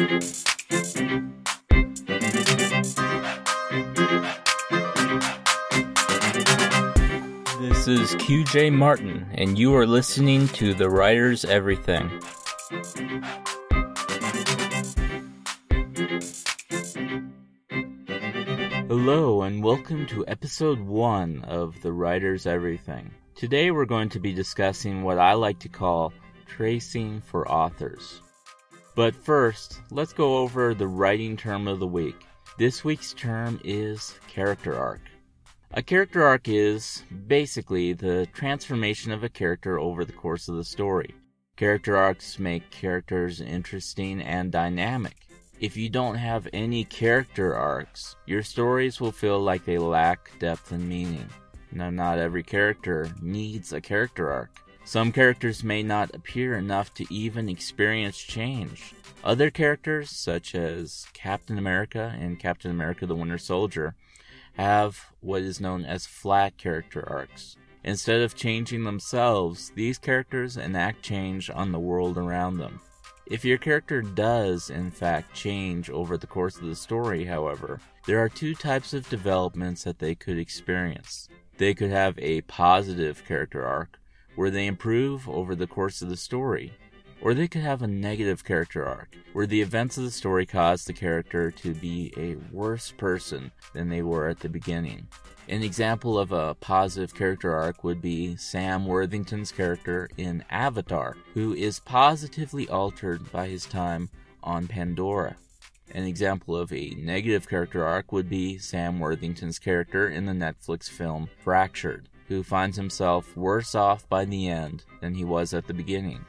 This is QJ Martin, and you are listening to The Writer's Everything. Hello, and welcome to episode one of The Writer's Everything. Today we're going to be discussing what I like to call tracing for authors. But first, let's go over the writing term of the week. This week's term is character arc. A character arc is basically the transformation of a character over the course of the story. Character arcs make characters interesting and dynamic. If you don't have any character arcs, your stories will feel like they lack depth and meaning. Now, not every character needs a character arc. Some characters may not appear enough to even experience change. Other characters, such as Captain America and Captain America the Winter Soldier, have what is known as flat character arcs. Instead of changing themselves, these characters enact change on the world around them. If your character does, in fact, change over the course of the story, however, there are two types of developments that they could experience. They could have a positive character arc, where they improve over the course of the story, or they could have a negative character arc, where the events of the story cause the character to be a worse person than they were at the beginning. An example of a positive character arc would be Sam Worthington's character in Avatar, who is positively altered by his time on Pandora. An example of a negative character arc would be Sam Worthington's character in the Netflix film Fractured, who finds himself worse off by the end than he was at the beginning.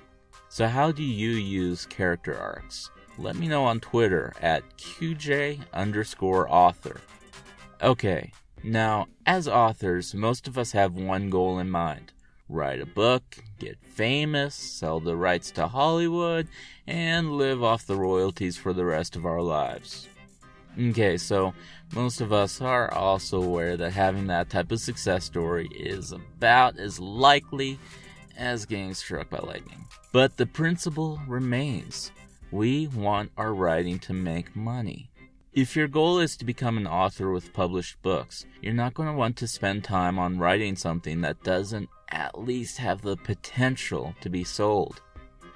So, how do you use character arcs? Let me know on Twitter at QJ underscore author. Okay, now, as authors, most of us have one goal in mind write a book, get famous, sell the rights to Hollywood, and live off the royalties for the rest of our lives. Okay, so most of us are also aware that having that type of success story is about as likely as getting struck by lightning. But the principle remains we want our writing to make money. If your goal is to become an author with published books, you're not going to want to spend time on writing something that doesn't at least have the potential to be sold.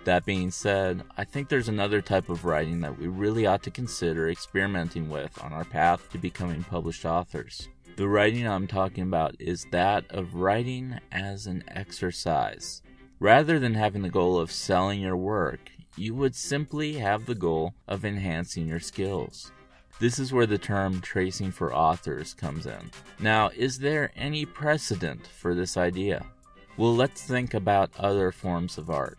That being said, I think there's another type of writing that we really ought to consider experimenting with on our path to becoming published authors. The writing I'm talking about is that of writing as an exercise. Rather than having the goal of selling your work, you would simply have the goal of enhancing your skills. This is where the term tracing for authors comes in. Now, is there any precedent for this idea? Well, let's think about other forms of art.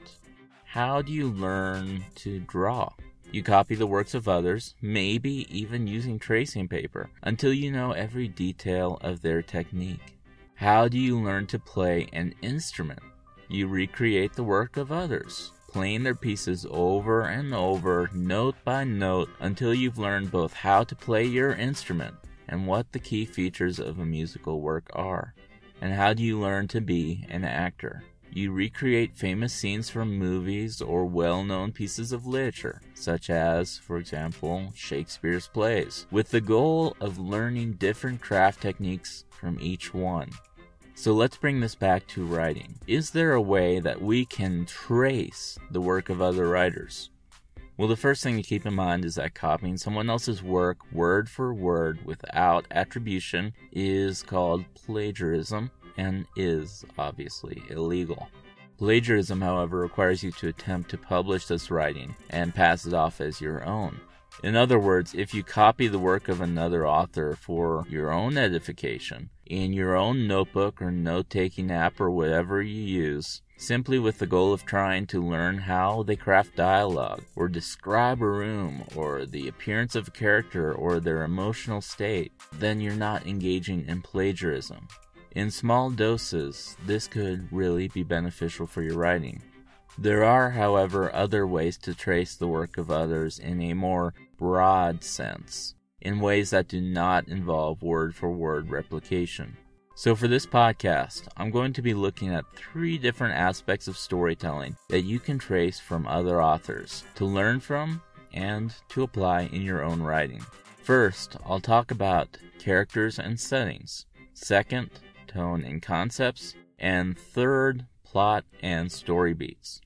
How do you learn to draw? You copy the works of others, maybe even using tracing paper, until you know every detail of their technique. How do you learn to play an instrument? You recreate the work of others playing their pieces over and over, note by note, until you've learned both how to play your instrument and what the key features of a musical work are. And how do you learn to be an actor? You recreate famous scenes from movies or well known pieces of literature, such as, for example, Shakespeare's plays, with the goal of learning different craft techniques from each one. So let's bring this back to writing. Is there a way that we can trace the work of other writers? Well, the first thing to keep in mind is that copying someone else's work word for word without attribution is called plagiarism and is obviously illegal. Plagiarism, however, requires you to attempt to publish this writing and pass it off as your own. In other words, if you copy the work of another author for your own edification in your own notebook or note taking app or whatever you use, simply with the goal of trying to learn how they craft dialogue, or describe a room, or the appearance of a character, or their emotional state, then you're not engaging in plagiarism. In small doses, this could really be beneficial for your writing. There are, however, other ways to trace the work of others in a more broad sense, in ways that do not involve word for word replication. So, for this podcast, I'm going to be looking at three different aspects of storytelling that you can trace from other authors to learn from and to apply in your own writing. First, I'll talk about characters and settings. Second, tone and concepts. And third, plot and story beats.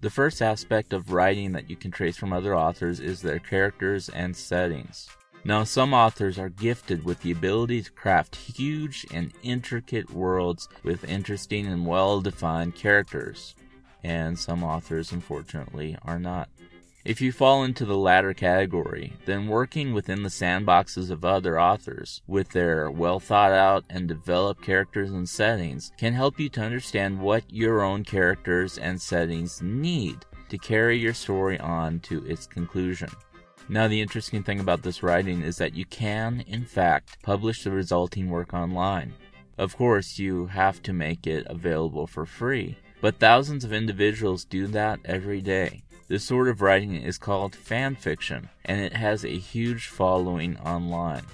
The first aspect of writing that you can trace from other authors is their characters and settings. Now, some authors are gifted with the ability to craft huge and intricate worlds with interesting and well defined characters, and some authors, unfortunately, are not. If you fall into the latter category, then working within the sandboxes of other authors, with their well thought out and developed characters and settings, can help you to understand what your own characters and settings need to carry your story on to its conclusion. Now, the interesting thing about this writing is that you can, in fact, publish the resulting work online. Of course, you have to make it available for free, but thousands of individuals do that every day. This sort of writing is called fan fiction, and it has a huge following online.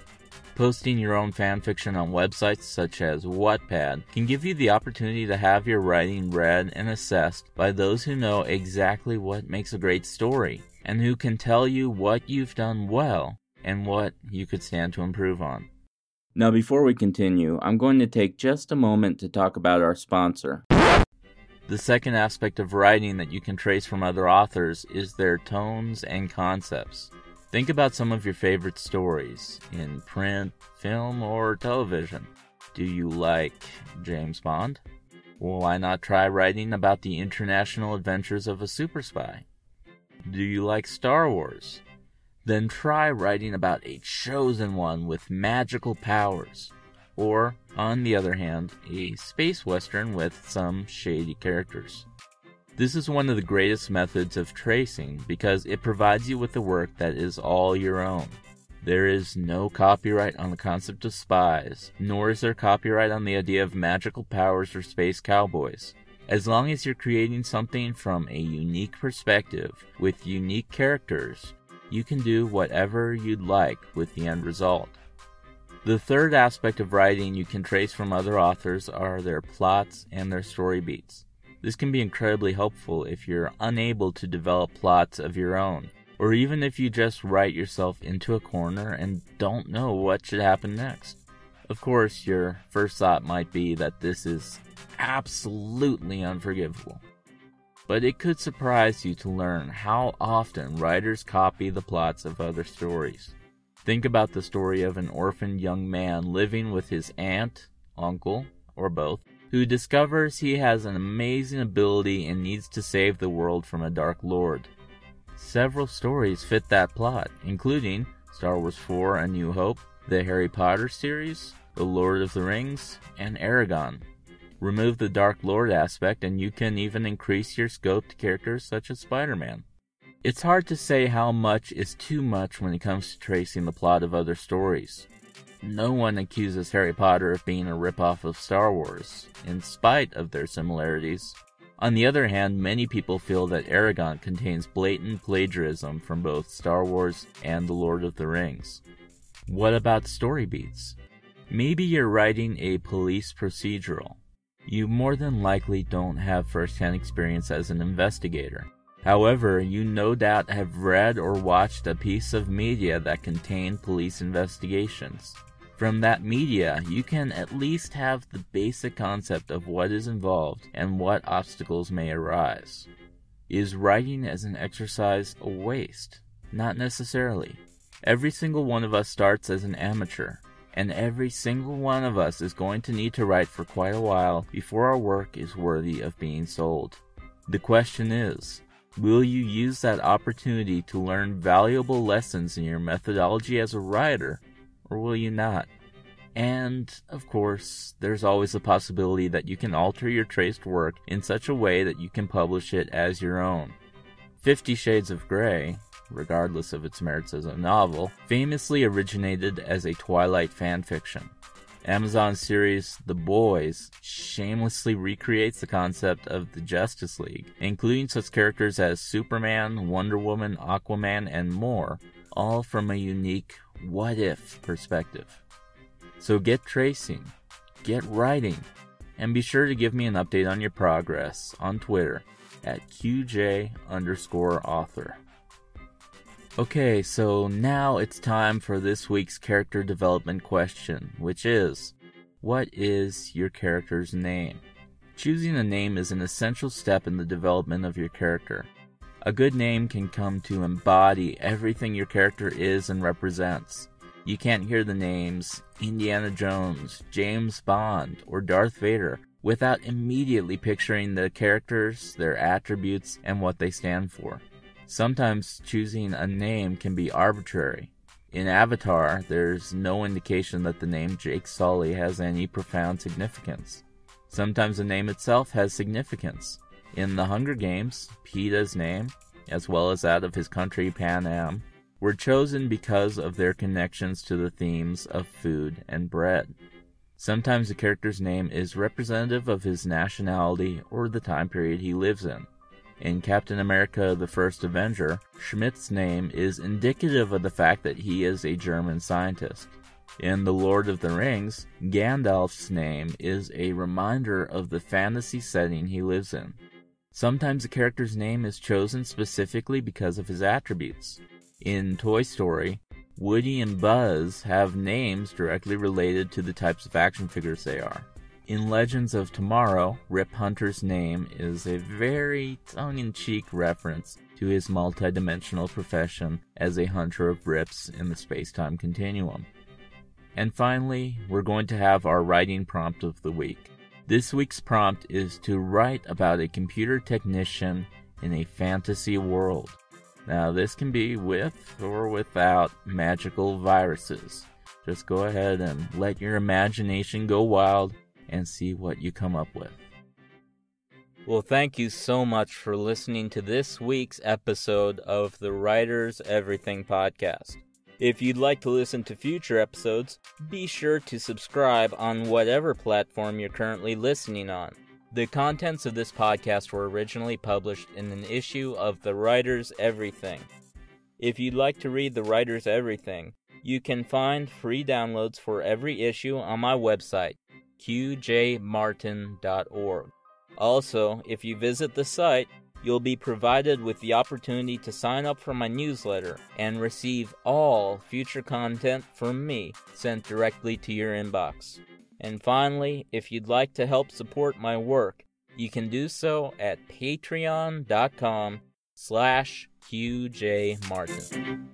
Posting your own fan fiction on websites such as Wattpad can give you the opportunity to have your writing read and assessed by those who know exactly what makes a great story and who can tell you what you've done well and what you could stand to improve on. Now, before we continue, I'm going to take just a moment to talk about our sponsor. The second aspect of writing that you can trace from other authors is their tones and concepts. Think about some of your favorite stories in print, film, or television. Do you like James Bond? Why not try writing about the international adventures of a super spy? Do you like Star Wars? Then try writing about a chosen one with magical powers. Or, on the other hand, a space western with some shady characters. This is one of the greatest methods of tracing because it provides you with a work that is all your own. There is no copyright on the concept of spies, nor is there copyright on the idea of magical powers or space cowboys. As long as you're creating something from a unique perspective with unique characters, you can do whatever you'd like with the end result. The third aspect of writing you can trace from other authors are their plots and their story beats. This can be incredibly helpful if you're unable to develop plots of your own, or even if you just write yourself into a corner and don't know what should happen next. Of course, your first thought might be that this is absolutely unforgivable. But it could surprise you to learn how often writers copy the plots of other stories. Think about the story of an orphaned young man living with his aunt, uncle, or both, who discovers he has an amazing ability and needs to save the world from a dark lord. Several stories fit that plot, including Star Wars 4 A New Hope, the Harry Potter series, The Lord of the Rings, and Eragon. Remove the Dark Lord aspect, and you can even increase your scope to characters such as Spider Man. It's hard to say how much is too much when it comes to tracing the plot of other stories. No one accuses Harry Potter of being a ripoff of Star Wars, in spite of their similarities. On the other hand, many people feel that Eragon contains blatant plagiarism from both Star Wars and The Lord of the Rings. What about story beats? Maybe you're writing a police procedural. You more than likely don't have first-hand experience as an investigator. However, you no doubt have read or watched a piece of media that contained police investigations. From that media, you can at least have the basic concept of what is involved and what obstacles may arise. Is writing as an exercise a waste? Not necessarily. Every single one of us starts as an amateur, and every single one of us is going to need to write for quite a while before our work is worthy of being sold. The question is, will you use that opportunity to learn valuable lessons in your methodology as a writer, or will you not? And, of course, there's always the possibility that you can alter your traced work in such a way that you can publish it as your own. Fifty Shades of Grey, regardless of its merits as a novel, famously originated as a Twilight fanfiction. Amazon series The Boys shamelessly recreates the concept of the Justice League, including such characters as Superman, Wonder Woman, Aquaman, and more, all from a unique what if perspective. So get tracing, get writing, and be sure to give me an update on your progress on Twitter at QJ underscore author. Okay, so now it's time for this week's character development question, which is What is your character's name? Choosing a name is an essential step in the development of your character. A good name can come to embody everything your character is and represents. You can't hear the names Indiana Jones, James Bond, or Darth Vader without immediately picturing the characters, their attributes, and what they stand for. Sometimes choosing a name can be arbitrary. In Avatar, there's no indication that the name Jake Sully has any profound significance. Sometimes the name itself has significance. In The Hunger Games, Peeta's name, as well as that of his country Panem, were chosen because of their connections to the themes of food and bread. Sometimes a character's name is representative of his nationality or the time period he lives in. In Captain America the First Avenger, Schmidt's name is indicative of the fact that he is a German scientist. In The Lord of the Rings, Gandalf's name is a reminder of the fantasy setting he lives in. Sometimes a character's name is chosen specifically because of his attributes. In Toy Story, Woody and Buzz have names directly related to the types of action figures they are. In Legends of Tomorrow, Rip Hunter's name is a very tongue in cheek reference to his multidimensional profession as a hunter of rips in the space time continuum. And finally, we're going to have our writing prompt of the week. This week's prompt is to write about a computer technician in a fantasy world. Now, this can be with or without magical viruses. Just go ahead and let your imagination go wild and see what you come up with. Well, thank you so much for listening to this week's episode of the Writers Everything podcast. If you'd like to listen to future episodes, be sure to subscribe on whatever platform you're currently listening on. The contents of this podcast were originally published in an issue of The Writers Everything. If you'd like to read The Writers Everything, you can find free downloads for every issue on my website, qjmartin.org. Also, if you visit the site, you'll be provided with the opportunity to sign up for my newsletter and receive all future content from me sent directly to your inbox. And finally, if you'd like to help support my work, you can do so at patreon.com slash qjmartin.